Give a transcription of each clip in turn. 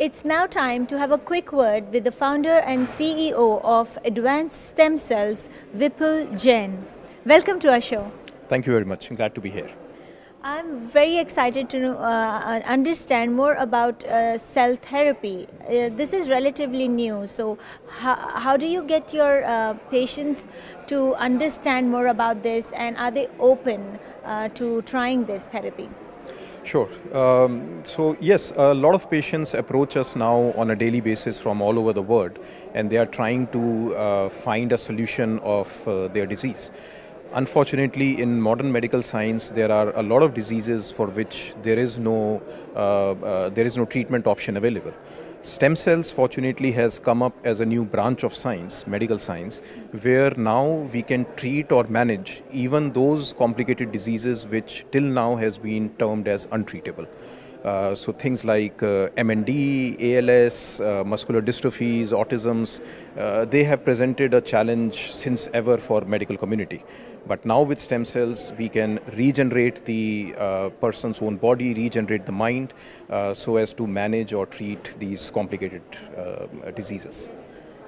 It's now time to have a quick word with the founder and CEO of Advanced Stem Cells, Vipul Jain. Welcome to our show. Thank you very much. I'm glad to be here. I'm very excited to uh, understand more about uh, cell therapy. Uh, this is relatively new, so how, how do you get your uh, patients to understand more about this and are they open uh, to trying this therapy? Sure. Um, so, yes, a lot of patients approach us now on a daily basis from all over the world and they are trying to uh, find a solution of their disease. Unfortunately, in modern medical science, there are a lot of diseases for which there is no uh, uh, there is no treatment option available. Stem cells, fortunately, has come up as a new branch of science, medical science, where now we can treat or manage even those complicated diseases which till now has been termed as untreatable. Uh, so things like uh, MND, ALS, uh, muscular dystrophies, autisms, uh, they have presented a challenge since ever for medical community. But now with stem cells, we can regenerate the uh, person's own body, regenerate the mind, so as to manage or treat these complicated diseases.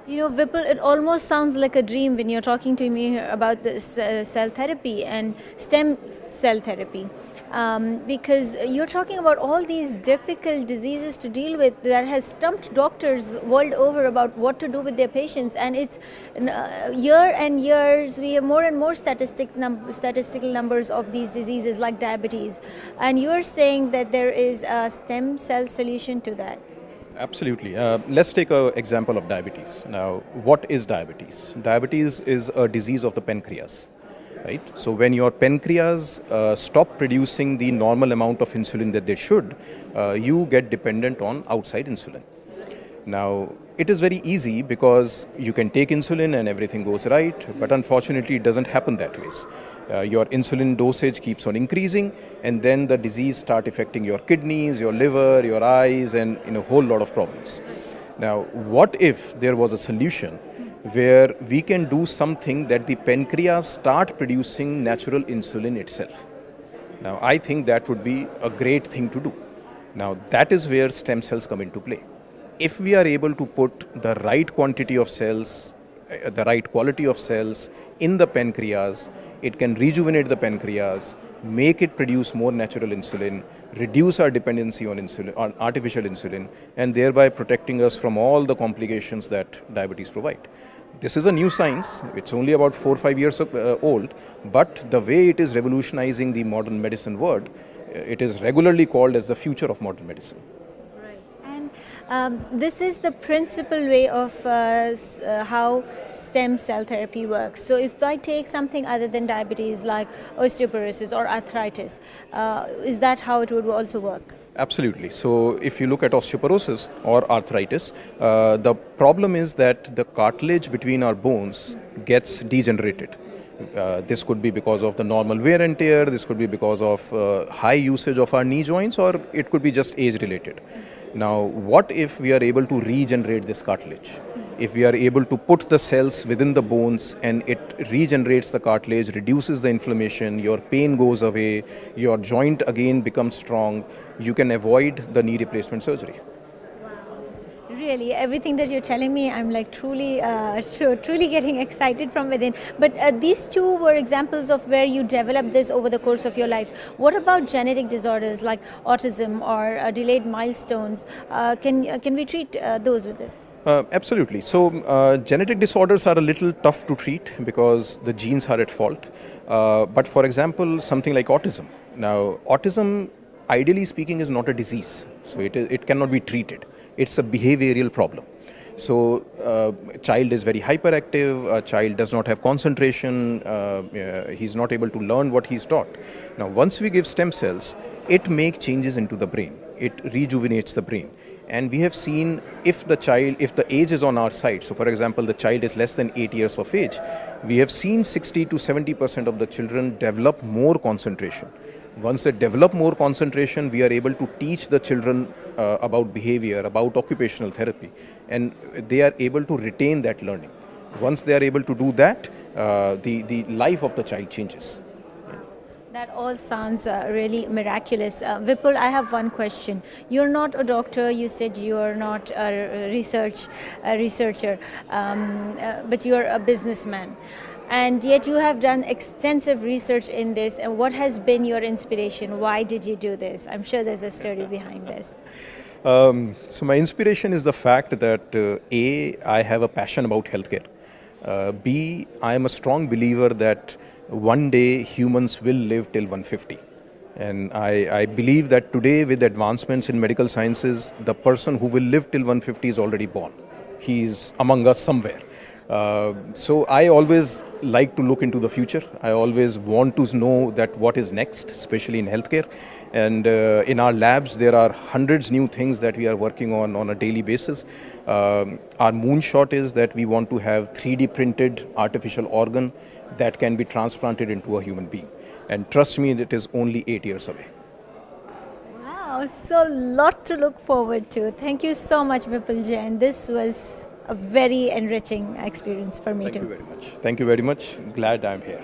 You know, Vipul, it almost sounds like a dream when you're talking to me about this cell therapy and stem cell therapy um, because you're talking about all these difficult diseases to deal with that has stumped doctors world over about what to do with their patients and it's uh, year and years we have more and more statistic num statistical numbers of these diseases like diabetes and you're saying that there is a stem cell solution to that Absolutely. Uh, let's take an example of diabetes. Now, what is diabetes? Diabetes is a disease of the pancreas right? So when your pancreas uh, stop producing the normal amount of insulin that they should, uh, you get dependent on outside insulin. Now, it is very easy because you can take insulin and everything goes right, but unfortunately it doesn't happen that way. Uh, your insulin dosage keeps on increasing and then the disease start affecting your kidneys, your liver, your eyes and in a whole lot of problems. Now, what if there was a solution where we can do something that the pancreas start producing natural insulin itself. Now, I think that would be a great thing to do. Now, that is where stem cells come into play. If we are able to put the right quantity of cells, uh, the right quality of cells in the pancreas, it can rejuvenate the pancreas, make it produce more natural insulin, reduce our dependency on insulin, on artificial insulin, and thereby protecting us from all the complications that diabetes provide. This is a new science. It's only about four or five years uh, old, but the way it is revolutionizing the modern medicine world, uh, it is regularly called as the future of modern medicine. Um, this is the principal way of uh, uh, how stem cell therapy works. So if I take something other than diabetes like osteoporosis or arthritis, uh, is that how it would also work? Absolutely. So if you look at osteoporosis or arthritis, uh, the problem is that the cartilage between our bones gets degenerated. Uh, this could be because of the normal wear and tear, this could be because of uh, high usage of our knee joints, or it could be just age related. Now, what if we are able to regenerate this cartilage? if we are able to put the cells within the bones and it regenerates the cartilage, reduces the inflammation, your pain goes away, your joint again becomes strong, you can avoid the knee replacement surgery really everything that you're telling me i'm like truly uh, truly getting excited from within but uh, these two were examples of where you developed this over the course of your life what about genetic disorders like autism or uh, delayed milestones uh, can uh, can we treat uh, those with this absolutely. So, genetic disorders are a little tough to treat because the genes are at fault. But for example, something like autism. Now, autism, ideally speaking, is not a disease. So, it, it cannot be treated. It's a behavioral problem. So, uh, a child is very hyperactive, a child does not have concentration, uh, he's not able to learn what he's taught. Now, once we give stem cells, it makes changes into the brain, it rejuvenates the brain and we have seen if the child if the age is on our side so for example the child is less than 8 years of age we have seen 60 to 70 percent of the children develop more concentration once they develop more concentration we are able to teach the children uh, about behavior about occupational therapy and they are able to retain that learning once they are able to do that uh, the the life of the child changes That all sounds uh, really miraculous. Uh, Vipul, I have one question. You're not a doctor. You said you're not a research a researcher, um, uh, but you're a businessman. And yet you have done extensive research in this. And what has been your inspiration? Why did you do this? I'm sure there's a story behind this. Um, so my inspiration is the fact that uh, a I have a passion about healthcare. Uh, B I am a strong believer that one day humans will live till 150. And I, I, believe that today, with advancements in medical sciences, the person who will live till 150 is already born. He is among us somewhere. Uh, so I always like to look into the future. I always want to know that what is next, especially in healthcare. And uh, in our labs, there are hundreds new things that we are working on on a daily basis. Um, our moonshot is that we want to have 3D printed artificial organ that can be transplanted into a human being. And trust me, it is only eight years away. Wow, so lot to look forward to. Thank you so much, Vipul Jain. This was a very enriching experience for me Thank too. Thank you very much. Thank you very much. Glad I'm here.